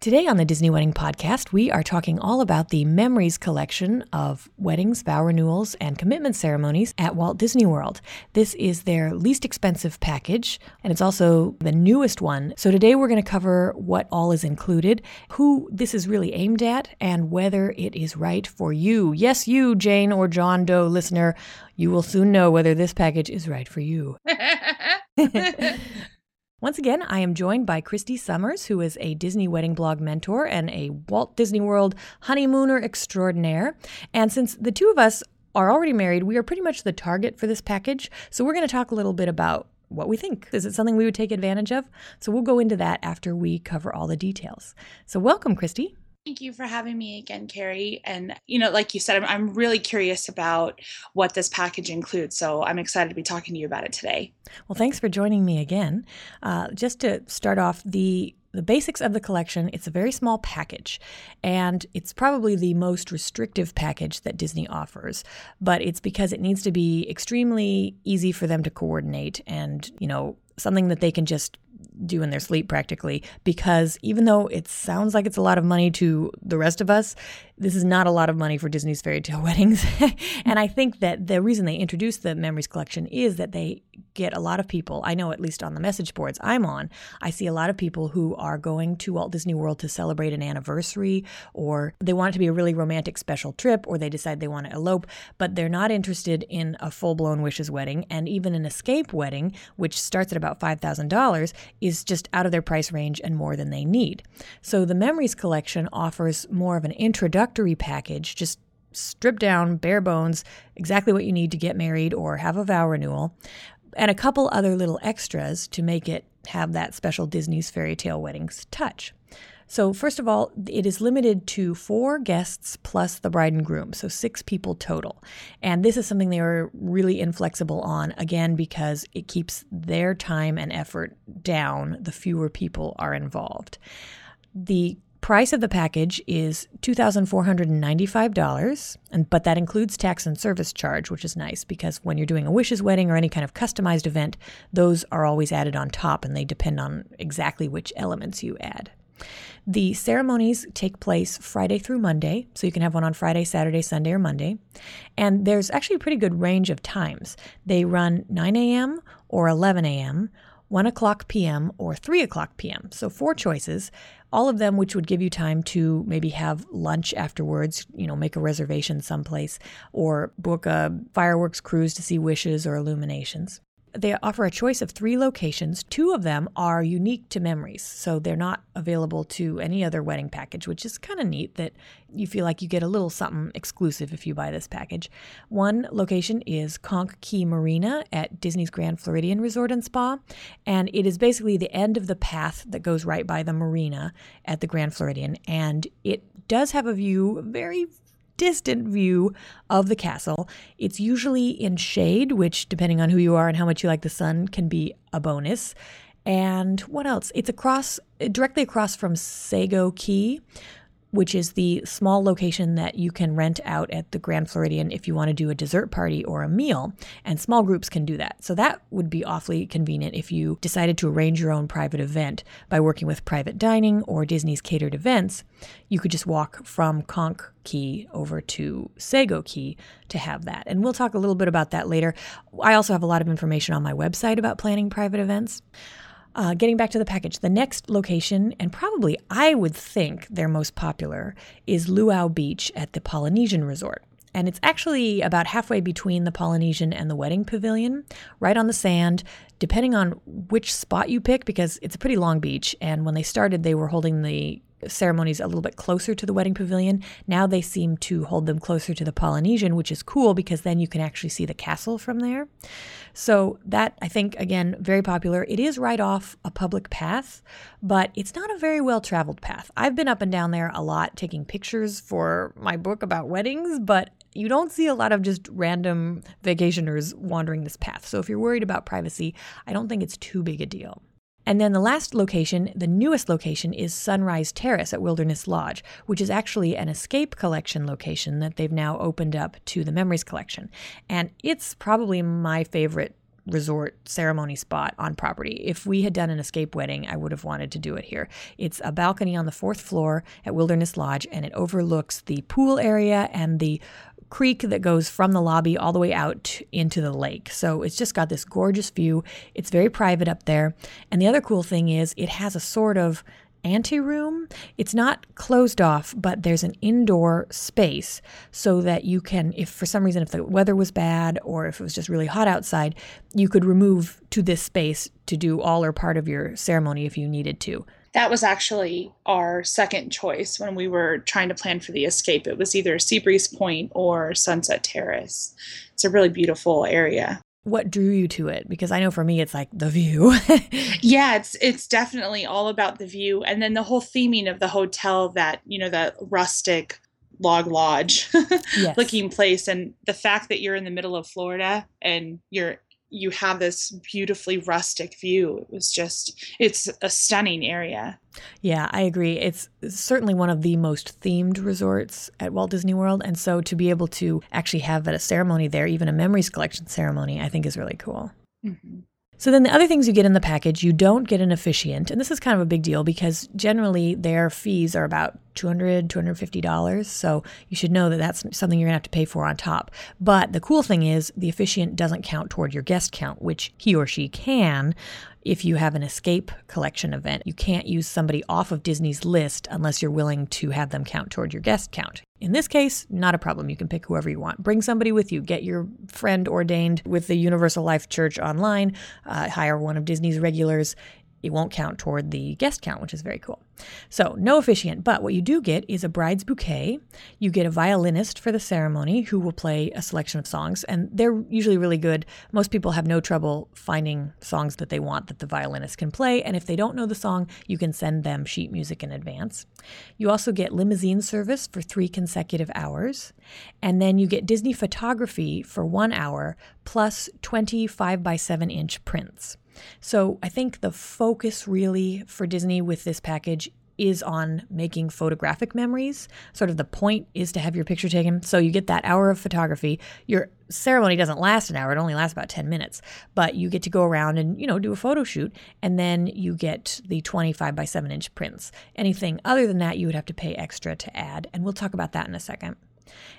Today on the Disney Wedding Podcast, we are talking all about the Memories collection of weddings, vow renewals, and commitment ceremonies at Walt Disney World. This is their least expensive package, and it's also the newest one. So today we're going to cover what all is included, who this is really aimed at, and whether it is right for you. Yes, you, Jane or John Doe listener, you will soon know whether this package is right for you. Once again, I am joined by Christy Summers, who is a Disney wedding blog mentor and a Walt Disney World honeymooner extraordinaire. And since the two of us are already married, we are pretty much the target for this package. So we're going to talk a little bit about what we think. Is it something we would take advantage of? So we'll go into that after we cover all the details. So welcome, Christy. Thank you for having me again, Carrie. And, you know, like you said, I'm, I'm really curious about what this package includes. So I'm excited to be talking to you about it today. Well, thanks for joining me again. Uh, just to start off, the the basics of the collection, it's a very small package, and it's probably the most restrictive package that Disney offers. But it's because it needs to be extremely easy for them to coordinate and, you know, something that they can just do in their sleep practically because even though it sounds like it's a lot of money to the rest of us, this is not a lot of money for Disney's fairy tale weddings. and I think that the reason they introduced the Memories Collection is that they get a lot of people, I know at least on the message boards I'm on, I see a lot of people who are going to Walt Disney World to celebrate an anniversary or they want it to be a really romantic special trip or they decide they want to elope, but they're not interested in a full blown wishes wedding. And even an escape wedding, which starts at about $5,000, is just out of their price range and more than they need. So the Memories Collection offers more of an introductory package, just stripped down, bare bones, exactly what you need to get married or have a vow renewal, and a couple other little extras to make it have that special Disney's fairy tale weddings touch. So, first of all, it is limited to four guests plus the bride and groom, so six people total. And this is something they are really inflexible on, again, because it keeps their time and effort down the fewer people are involved. The price of the package is $2,495, and but that includes tax and service charge, which is nice because when you're doing a wishes wedding or any kind of customized event, those are always added on top and they depend on exactly which elements you add. The ceremonies take place Friday through Monday, so you can have one on Friday, Saturday, Sunday, or Monday. And there's actually a pretty good range of times. They run 9 a.m. or 11 a.m., 1 o'clock p.m., or 3 o'clock p.m. So, four choices, all of them which would give you time to maybe have lunch afterwards, you know, make a reservation someplace, or book a fireworks cruise to see wishes or illuminations. They offer a choice of three locations. Two of them are unique to memories, so they're not available to any other wedding package, which is kind of neat that you feel like you get a little something exclusive if you buy this package. One location is Conch Key Marina at Disney's Grand Floridian Resort and Spa, and it is basically the end of the path that goes right by the marina at the Grand Floridian, and it does have a view very distant view of the castle. It's usually in shade, which, depending on who you are and how much you like the sun, can be a bonus. And what else? It's across, directly across from Sago Key, which is the small location that you can rent out at the Grand Floridian if you want to do a dessert party or a meal. And small groups can do that. So that would be awfully convenient if you decided to arrange your own private event by working with private dining or Disney's catered events. You could just walk from Conch Key over to Sago Key to have that. And we'll talk a little bit about that later. I also have a lot of information on my website about planning private events. Uh, getting back to the package, the next location, and probably I would think their most popular, is Luau Beach at the Polynesian Resort. And it's actually about halfway between the Polynesian and the wedding pavilion, right on the sand, depending on which spot you pick, because it's a pretty long beach. And when they started, they were holding the ceremonies a little bit closer to the wedding pavilion. Now they seem to hold them closer to the Polynesian, which is cool because then you can actually see the castle from there. So that I think again very popular. It is right off a public path, but it's not a very well traveled path. I've been up and down there a lot taking pictures for my book about weddings, but you don't see a lot of just random vacationers wandering this path. So if you're worried about privacy, I don't think it's too big a deal. And then the last location, the newest location, is Sunrise Terrace at Wilderness Lodge, which is actually an escape collection location that they've now opened up to the Memories Collection. And it's probably my favorite resort ceremony spot on property. If we had done an escape wedding, I would have wanted to do it here. It's a balcony on the fourth floor at Wilderness Lodge, and it overlooks the pool area and the creek that goes from the lobby all the way out into the lake. So it's just got this gorgeous view. It's very private up there. And the other cool thing is it has a sort of anteroom. It's not closed off, but there's an indoor space so that you can, if for some reason, if the weather was bad or if it was just really hot outside, you could remove to this space to do all or part of your ceremony if you needed to. That was actually our second choice when we were trying to plan for the escape. It was either Seabreeze Point or Sunset Terrace. It's a really beautiful area what drew you to it because i know for me it's like the view yeah it's it's definitely all about the view and then the whole theming of the hotel that you know the rustic log lodge yes. looking place and the fact that you're in the middle of florida and you're you have this beautifully rustic view. It was just, it's a stunning area. Yeah, I agree. It's certainly one of the most themed resorts at Walt Disney World. And so to be able to actually have a ceremony there, even a memories collection ceremony, I think is really cool. Mm-hmm. So then the other things you get in the package, you don't get an officiant. And this is kind of a big deal because generally their fees are about $200, $250. So you should know that that's something you're going to have to pay for on top. But the cool thing is the officiant doesn't count toward your guest count, which he or she can if you have an escape collection event. You can't use somebody off of Disney's list unless you're willing to have them count toward your guest count. In this case, not a problem. You can pick whoever you want. Bring somebody with you. Get your friend ordained with the Universal Life Church online. Uh, hire one of Disney's regulars it won't count toward the guest count, which is very cool. So, no officiant, but what you do get is a bride's bouquet. You get a violinist for the ceremony who will play a selection of songs, and they're usually really good. Most people have no trouble finding songs that they want that the violinist can play, and if they don't know the song, you can send them sheet music in advance. You also get limousine service for three consecutive hours, and then you get Disney photography for one hour plus 25 by 7 inch prints. So I think the focus really for Disney with this package is on making photographic memories. Sort of the point is to have your picture taken. So you get that hour of photography. Your ceremony doesn't last an hour, it only lasts about 10 minutes, but you get to go around and, you know, do a photo shoot and then you get the 25 by 7 inch prints. Anything other than that, you would have to pay extra to add. And we'll talk about that in a second.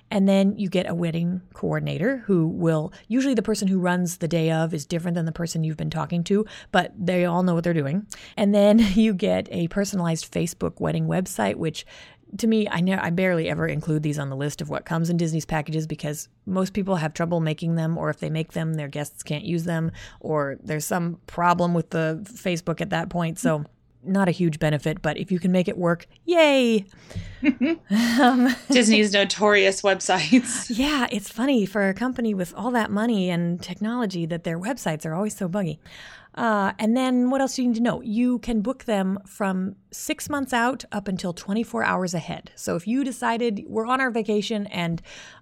And then you get a wedding coordinator who will, usually the person who runs the day of is different than the person you've been talking to, but they all know what they're doing. And then you get a personalized Facebook wedding website, which to me, I, ne- I barely ever include these on the list of what comes in Disney's packages because most people have trouble making them, or if they make them, their guests can't use them, or there's some problem with the Facebook at that point. So not a huge benefit, but if you can make it work, yay. um, Disney's notorious websites. Yeah, it's funny for a company with all that money and technology that their websites are always so buggy. Uh, and then what else do you need to know? You can book them from six months out up until 24 hours ahead. So if you decided we're on our vacation and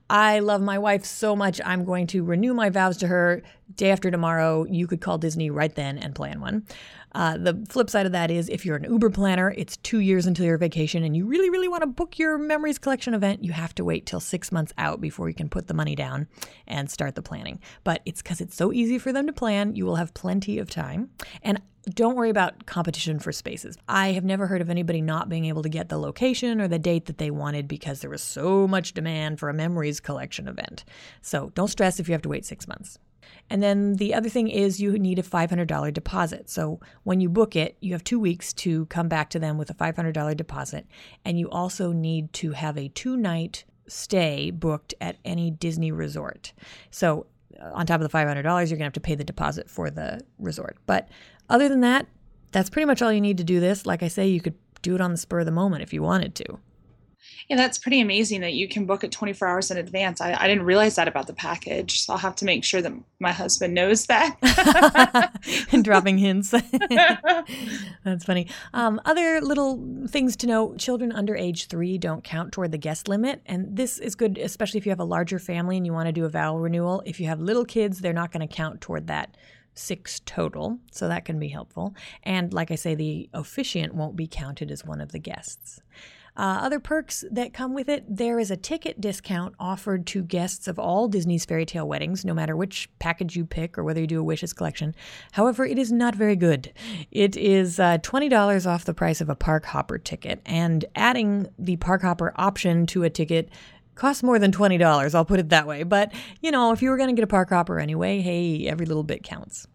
I love my wife so much, I'm going to renew my vows to her day after tomorrow, you could call Disney right then and plan one. Uh, the flip side of that is if you're an Uber planner, it's two years until your vacation and you really, really want to book your memories collection event, you have to wait till six months out before you can put the money down and start the planning. But it's because it's so easy for them to plan, you will have plenty of time. And don't worry about competition for spaces. I have never heard of anybody not being able to get the location or the date that they wanted because there was so much demand for a memories collection event. So don't stress if you have to wait six months. And then the other thing is you need a $500 deposit. So when you book it, you have two weeks to come back to them with a $500 deposit. And you also need to have a two night stay booked at any Disney resort. So uh, on top of the $500, you're going to have to pay the deposit for the resort. But other than that, that's pretty much all you need to do this. Like I say, you could do it on the spur of the moment if you wanted to. Yeah, that's pretty amazing that you can book it 24 hours in advance. I, I didn't realize that about the package. So I'll have to make sure that my husband knows that. and dropping hints. that's funny. Um, other little things to know children under age three don't count toward the guest limit. And this is good, especially if you have a larger family and you want to do a vow renewal. If you have little kids, they're not going to count toward that six total, so that can be helpful. And like I say, the officiant won't be counted as one of the guests. Uh, other perks that come with it there is a ticket discount offered to guests of all Disney's fairy tale weddings, no matter which package you pick or whether you do a wishes collection. However, it is not very good. It is uh, $20 off the price of a park hopper ticket, and adding the park hopper option to a ticket costs more than $20, I'll put it that way. But, you know, if you were going to get a park hopper anyway, hey, every little bit counts.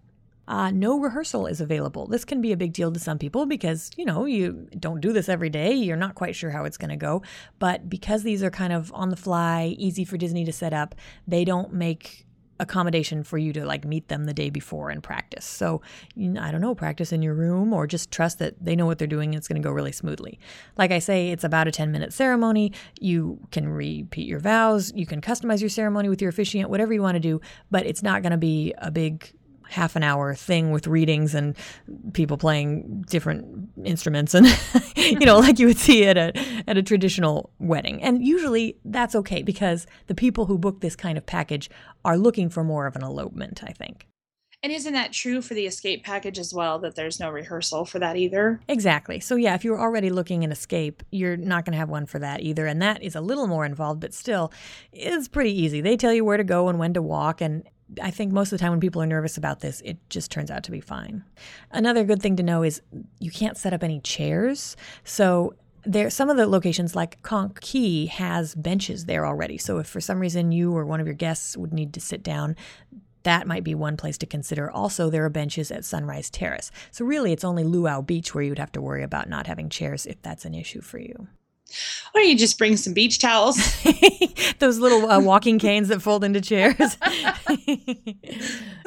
Uh, no rehearsal is available. This can be a big deal to some people because, you know, you don't do this every day. You're not quite sure how it's going to go. But because these are kind of on the fly, easy for Disney to set up, they don't make accommodation for you to like meet them the day before and practice. So, I don't know, practice in your room or just trust that they know what they're doing and it's going to go really smoothly. Like I say, it's about a 10 minute ceremony. You can repeat your vows, you can customize your ceremony with your officiant, whatever you want to do, but it's not going to be a big half an hour thing with readings and people playing different instruments and you know like you would see at a at a traditional wedding. And usually that's okay because the people who book this kind of package are looking for more of an elopement i think. And isn't that true for the escape package as well that there's no rehearsal for that either? Exactly. So yeah if you're already looking an escape you're not going to have one for that either. And that is a little more involved but still it's pretty easy. They tell you where to go and when to walk and I think most of the time when people are nervous about this, it just turns out to be fine. Another good thing to know is you can't set up any chairs. So there some of the locations like Conch Key has benches there already. So if for some reason you or one of your guests would need to sit down, that might be one place to consider. Also, there are benches at Sunrise Terrace. So really it's only Luau Beach where you would have to worry about not having chairs if that's an issue for you. Or you just bring some beach towels. Those little uh, walking canes that fold into chairs.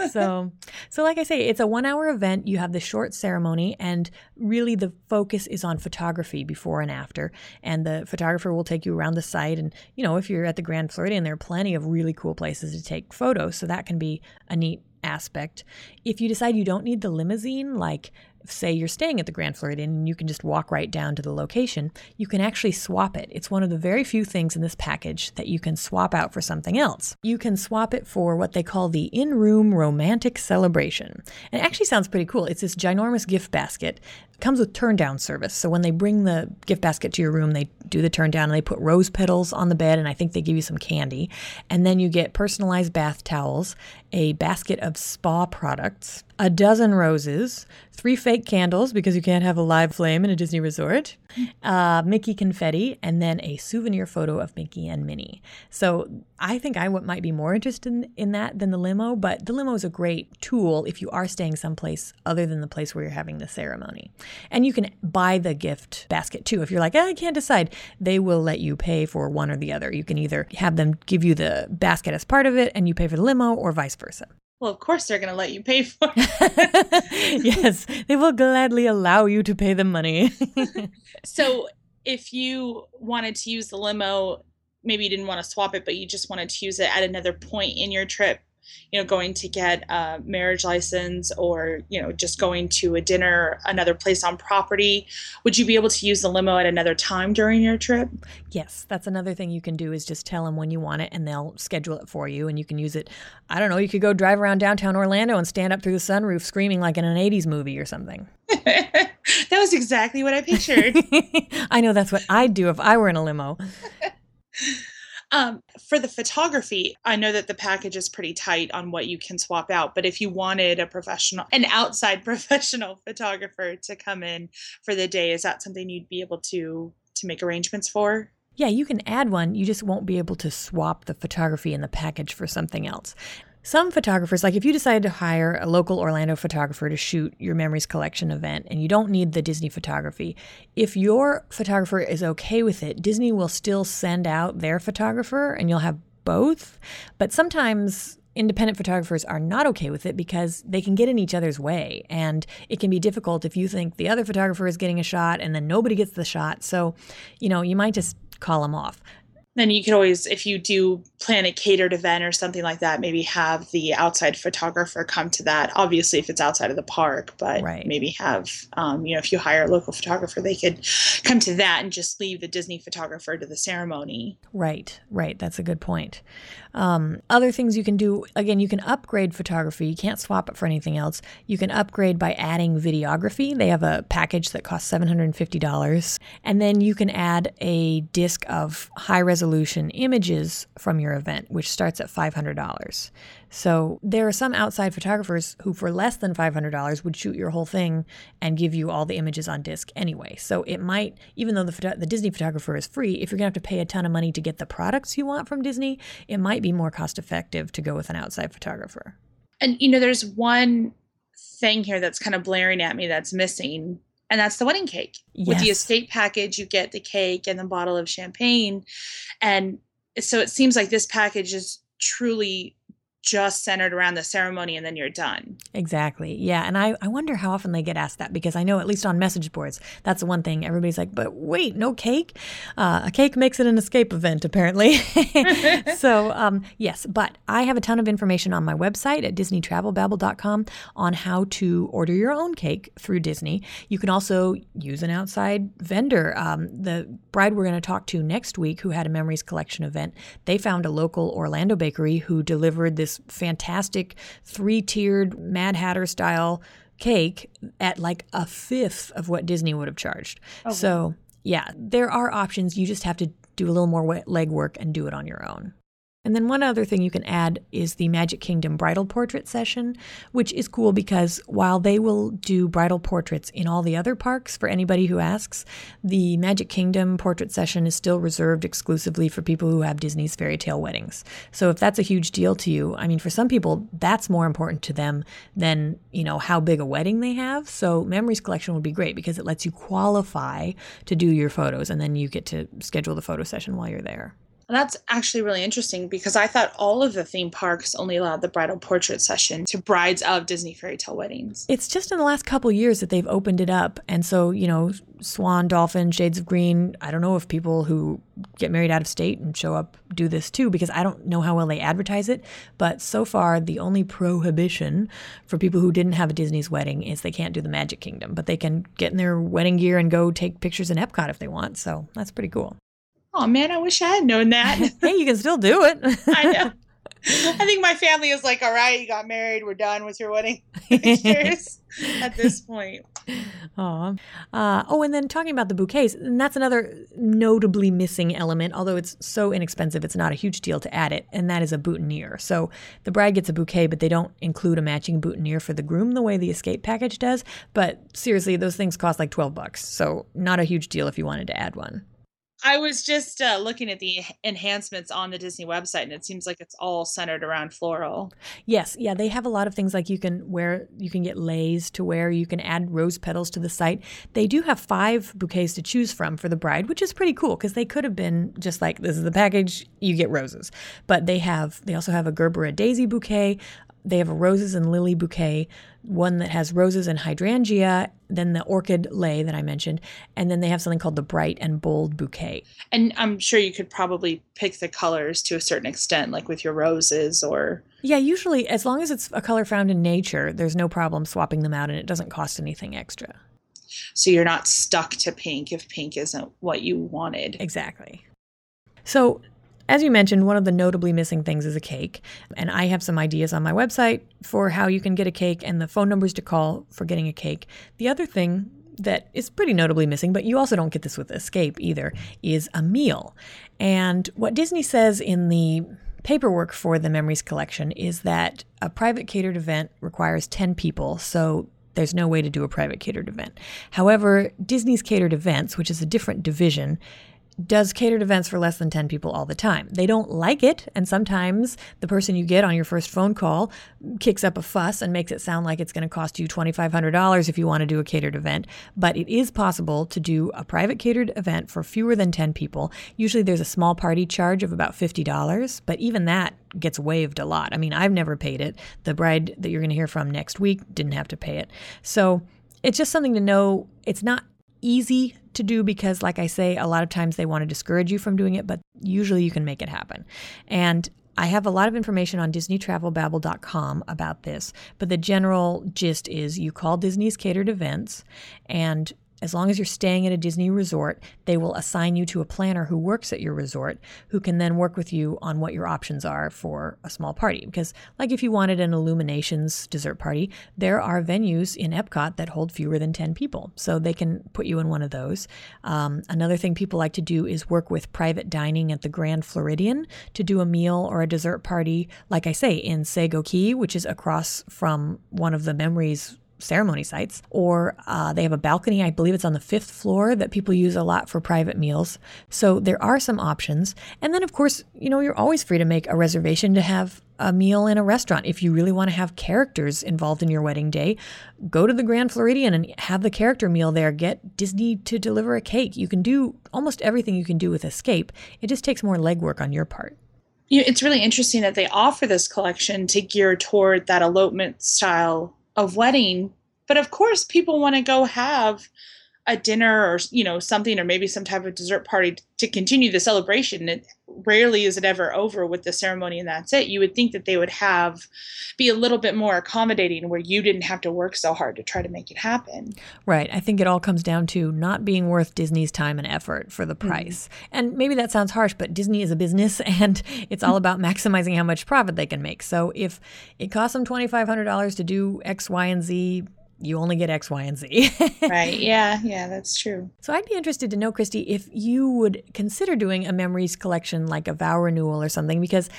so, so like I say, it's a one-hour event. You have the short ceremony, and really the focus is on photography before and after. And the photographer will take you around the site. And you know, if you're at the Grand Floridian, there are plenty of really cool places to take photos. So that can be a neat aspect. If you decide you don't need the limousine, like say you're staying at the Grand Floridian and you can just walk right down to the location, you can actually swap it. It's one of the very few things in this package that you can swap out for something else. You can swap it for what they call the in room romantic celebration. And it actually sounds pretty cool. It's this ginormous gift basket comes with turn down service. So when they bring the gift basket to your room, they do the turn down and they put rose petals on the bed and I think they give you some candy. And then you get personalized bath towels, a basket of spa products, a dozen roses, three fake candles because you can't have a live flame in a Disney resort, uh, Mickey confetti, and then a souvenir photo of Mickey and Minnie. So I think I might be more interested in, in that than the limo, but the limo is a great tool if you are staying someplace other than the place where you're having the ceremony. And you can buy the gift basket too. If you're like, I can't decide, they will let you pay for one or the other. You can either have them give you the basket as part of it and you pay for the limo or vice versa. Well, of course they're going to let you pay for it. yes, they will gladly allow you to pay them money. so, if you wanted to use the limo, maybe you didn't want to swap it, but you just wanted to use it at another point in your trip, you know, going to get a marriage license or, you know, just going to a dinner, another place on property, would you be able to use the limo at another time during your trip? Yes, that's another thing you can do is just tell them when you want it and they'll schedule it for you and you can use it. I don't know, you could go drive around downtown Orlando and stand up through the sunroof screaming like in an 80s movie or something. that was exactly what I pictured. I know that's what I'd do if I were in a limo. Um, for the photography, I know that the package is pretty tight on what you can swap out, but if you wanted a professional, an outside professional photographer to come in for the day, is that something you'd be able to to make arrangements for? Yeah, you can add one. You just won't be able to swap the photography in the package for something else. Some photographers, like if you decide to hire a local Orlando photographer to shoot your Memories Collection event and you don't need the Disney photography, if your photographer is okay with it, Disney will still send out their photographer and you'll have both. But sometimes independent photographers are not okay with it because they can get in each other's way. And it can be difficult if you think the other photographer is getting a shot and then nobody gets the shot. So, you know, you might just call them off then you could always if you do plan a catered event or something like that maybe have the outside photographer come to that. Obviously if it's outside of the park but right. maybe have um, you know if you hire a local photographer they could come to that and just leave the disney photographer to the ceremony. Right right. That's a good point um, other things you can do again you can upgrade photography. You can't swap it for anything else. You can upgrade by adding videography. They have a package that costs $750 and then you can add a disc of high resolution images from your event, which starts at $500. So there are some outside photographers who, for less than $500, would shoot your whole thing and give you all the images on disc anyway. So it might, even though the, photo- the Disney photographer is free, if you're going to have to pay a ton of money to get the products you want from Disney, it might be more cost effective to go with an outside photographer. And, you know, there's one thing here that's kind of blaring at me that's missing and that's the wedding cake. Yes. With the escape package, you get the cake and the bottle of champagne. And so it seems like this package is truly just centered around the ceremony and then you're done. Exactly. Yeah. And I, I wonder how often they get asked that because I know, at least on message boards, that's the one thing everybody's like, but wait, no cake? Uh, a cake makes it an escape event, apparently. so, um, yes, but I have a ton of information on my website at DisneyTravelBabble.com on how to order your own cake through Disney. You can also use an outside vendor. Um, the bride we're going to talk to next week, who had a Memories Collection event, they found a local Orlando bakery who delivered this fantastic three tiered Mad Hatter style cake at like a fifth of what Disney would have charged. Oh, so, yeah, there are options. You just have to do a little more legwork and do it on your own. And then one other thing you can add is the Magic Kingdom bridal portrait session, which is cool because while they will do bridal portraits in all the other parks for anybody who asks, the Magic Kingdom portrait session is still reserved exclusively for people who have Disney's fairy tale weddings. So if that's a huge deal to you, I mean, for some people, that's more important to them than, you know, how big a wedding they have. So Memories Collection would be great because it lets you qualify to do your photos and then you get to schedule the photo session while you're there. That's actually really interesting because I thought all of the theme parks only allowed the bridal portrait session to brides of Disney fairy tale weddings. It's just in the last couple years that they've opened it up. And so, you know, Swan, Dolphin, Shades of Green, I don't know if people who get married out of state and show up do this too because I don't know how well they advertise it. But so far, the only prohibition for people who didn't have a Disney's wedding is they can't do the Magic Kingdom, but they can get in their wedding gear and go take pictures in Epcot if they want. So that's pretty cool oh man, I wish I had known that. hey, you can still do it. I know. I think my family is like, all right, you got married, we're done with your wedding pictures at this point. Uh, oh, and then talking about the bouquets, and that's another notably missing element, although it's so inexpensive, it's not a huge deal to add it, and that is a boutonniere. So the bride gets a bouquet, but they don't include a matching boutonniere for the groom the way the escape package does. But seriously, those things cost like 12 bucks, so not a huge deal if you wanted to add one. I was just uh, looking at the enhancements on the Disney website, and it seems like it's all centered around floral. Yes, yeah, they have a lot of things like you can wear, you can get leis to wear, you can add rose petals to the site. They do have five bouquets to choose from for the bride, which is pretty cool because they could have been just like this is the package, you get roses, but they have they also have a Gerbera daisy bouquet, they have a roses and lily bouquet, one that has roses and hydrangea, then the orchid lei that I mentioned, and then they have something called the bright and bold bouquet. And I'm sure you could probably pick the colors to a certain extent, like with your roses or. Yeah, usually, as long as it's a color found in nature, there's no problem swapping them out and it doesn't cost anything extra. So you're not stuck to pink if pink isn't what you wanted. Exactly. So as you mentioned, one of the notably missing things is a cake. And I have some ideas on my website for how you can get a cake and the phone numbers to call for getting a cake. The other thing that is pretty notably missing, but you also don't get this with Escape either, is a meal. And what Disney says in the paperwork for the Memories Collection is that a private catered event requires 10 people, so there's no way to do a private catered event. However, Disney's catered events, which is a different division, does catered events for less than 10 people all the time. They don't like it, and sometimes the person you get on your first phone call kicks up a fuss and makes it sound like it's going to cost you $2,500 if you want to do a catered event. But it is possible to do a private catered event for fewer than 10 people. Usually there's a small party charge of about $50, but even that gets waived a lot. I mean, I've never paid it. The bride that you're going to hear from next week didn't have to pay it. So it's just something to know. It's not easy to do because, like I say, a lot of times they want to discourage you from doing it, but usually you can make it happen. And I have a lot of information on DisneyTravelBabble.com about this, but the general gist is you call Disney's catered events and as long as you're staying at a Disney resort, they will assign you to a planner who works at your resort who can then work with you on what your options are for a small party. Because, like if you wanted an Illuminations dessert party, there are venues in Epcot that hold fewer than 10 people. So they can put you in one of those. Um, another thing people like to do is work with private dining at the Grand Floridian to do a meal or a dessert party, like I say, in Sago Key, which is across from one of the memories ceremony sites, or uh, they have a balcony. I believe it's on the fifth floor that people use a lot for private meals. So there are some options. And then, of course, you know, you're always free to make a reservation to have a meal in a restaurant. If you really want to have characters involved in your wedding day, go to the Grand Floridian and have the character meal there. Get Disney to deliver a cake. You can do almost everything you can do with Escape. It just takes more legwork on your part. It's really interesting that they offer this collection to gear toward that elopement style of wedding but of course people want to go have a dinner or you know something or maybe some type of dessert party to continue the celebration it rarely is it ever over with the ceremony and that's it you would think that they would have be a little bit more accommodating where you didn't have to work so hard to try to make it happen right i think it all comes down to not being worth disney's time and effort for the mm-hmm. price mm-hmm. and maybe that sounds harsh but disney is a business and it's all about maximizing how much profit they can make so if it costs them $2500 to do x y and z you only get X, Y, and Z. right. Yeah. Yeah, that's true. So I'd be interested to know, Christy, if you would consider doing a memories collection like a vow renewal or something, because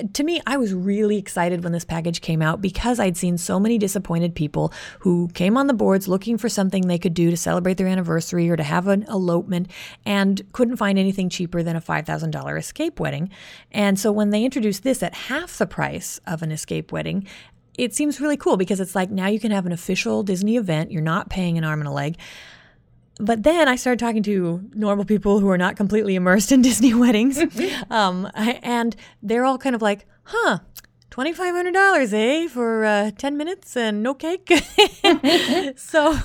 uh, to me, I was really excited when this package came out because I'd seen so many disappointed people who came on the boards looking for something they could do to celebrate their anniversary or to have an elopement and couldn't find anything cheaper than a $5,000 escape wedding. And so when they introduced this at half the price of an escape wedding, it seems really cool because it's like now you can have an official Disney event. You're not paying an arm and a leg. But then I started talking to normal people who are not completely immersed in Disney weddings. um, and they're all kind of like, huh, $2,500, eh, for uh, 10 minutes and no cake? so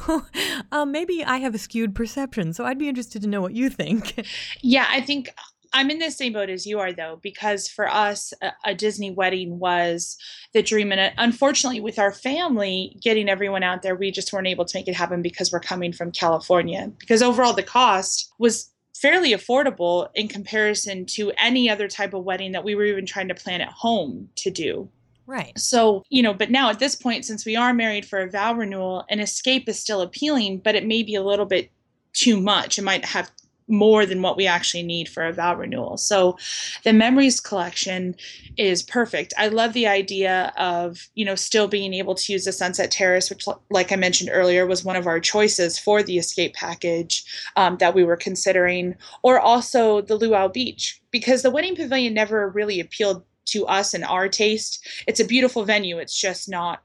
um, maybe I have a skewed perception. So I'd be interested to know what you think. Yeah, I think I'm in the same boat as you are, though, because for us, a, a, Disney wedding was the dream. And uh, unfortunately, with our family, getting everyone out there, we just weren't able to make it happen because we're coming from California. Because overall, the cost was fairly affordable in comparison to any other type of wedding that we were even trying to plan at home to do. Right. So, you know, but now at this point, since we are married for a vow renewal, an escape is still appealing, but it may be a little bit too much. It might have more than what we actually need for a vow renewal. So the memories collection is perfect. I love the idea of, you know, still being able to use the Sunset Terrace, which, like I mentioned earlier, was one of our choices for the escape package um, that we were considering, or also the Luau Beach, because the Wedding Pavilion never really appealed to us and our taste. It's a beautiful venue. It's just not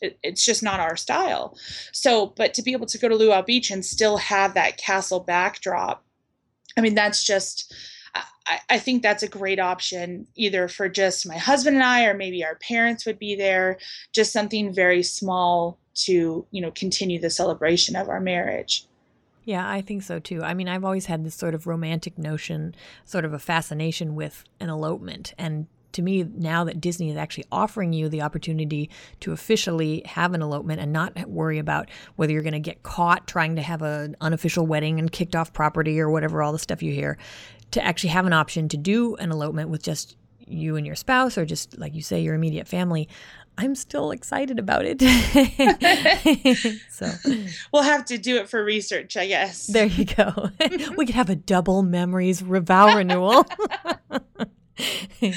it's just not our style. So, but to be able to go to Luau Beach and still have that castle backdrop I mean, that's just, I, I, think that's a great option either for just my husband and I, or maybe our parents would be there, just something very small to, you know, continue the celebration of our marriage. Yeah, I think so too. I mean, I've always had this sort of romantic notion, sort of a fascination with an elopement. And to me, now that Disney is actually offering you the opportunity to officially have an elopement and not worry about whether you're going to get caught trying to have an unofficial wedding and kicked off property or whatever, all the stuff you hear, to actually have an option to do an elopement with just you and your spouse or just, like you say, your immediate family. I'm still excited about it. so we'll have to do it for research, I guess. There you go. we could have a double memories revow renewal.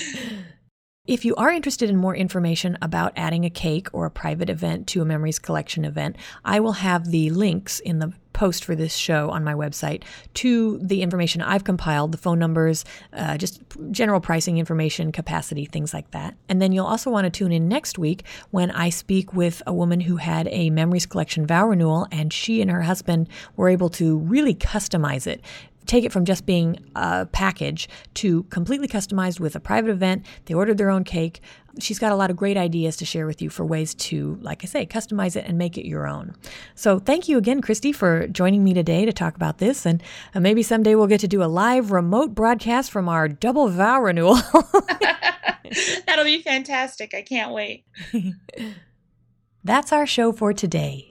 If you are interested in more information about adding a cake or a private event to a Memories Collection event, I will have the links in the post for this show on my website to the information I've compiled, the phone numbers, uh, just general pricing information, capacity, things like that. And then you'll also want to tune in next week when I speak with a woman who had a Memories Collection vow renewal, and she and her husband were able to really customize it take it from just being a package to completely customized with a private event. They ordered their own cake. She's got a lot of great ideas to share with you for ways to, like I say, customize it and make it your own. So thank you again, Christy, for joining me today to talk about this. And uh, maybe someday we'll get to do a live remote broadcast from our double vow renewal. That'll be fantastic. I can't wait. That's our show for today.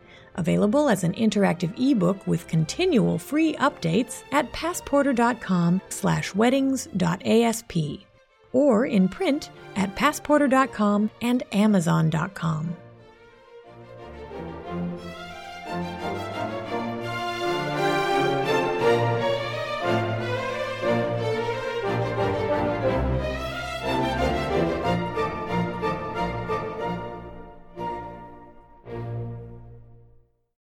available as an interactive ebook with continual free updates at passporter.com slash weddings.asp or in print at passporter.com and amazon.com.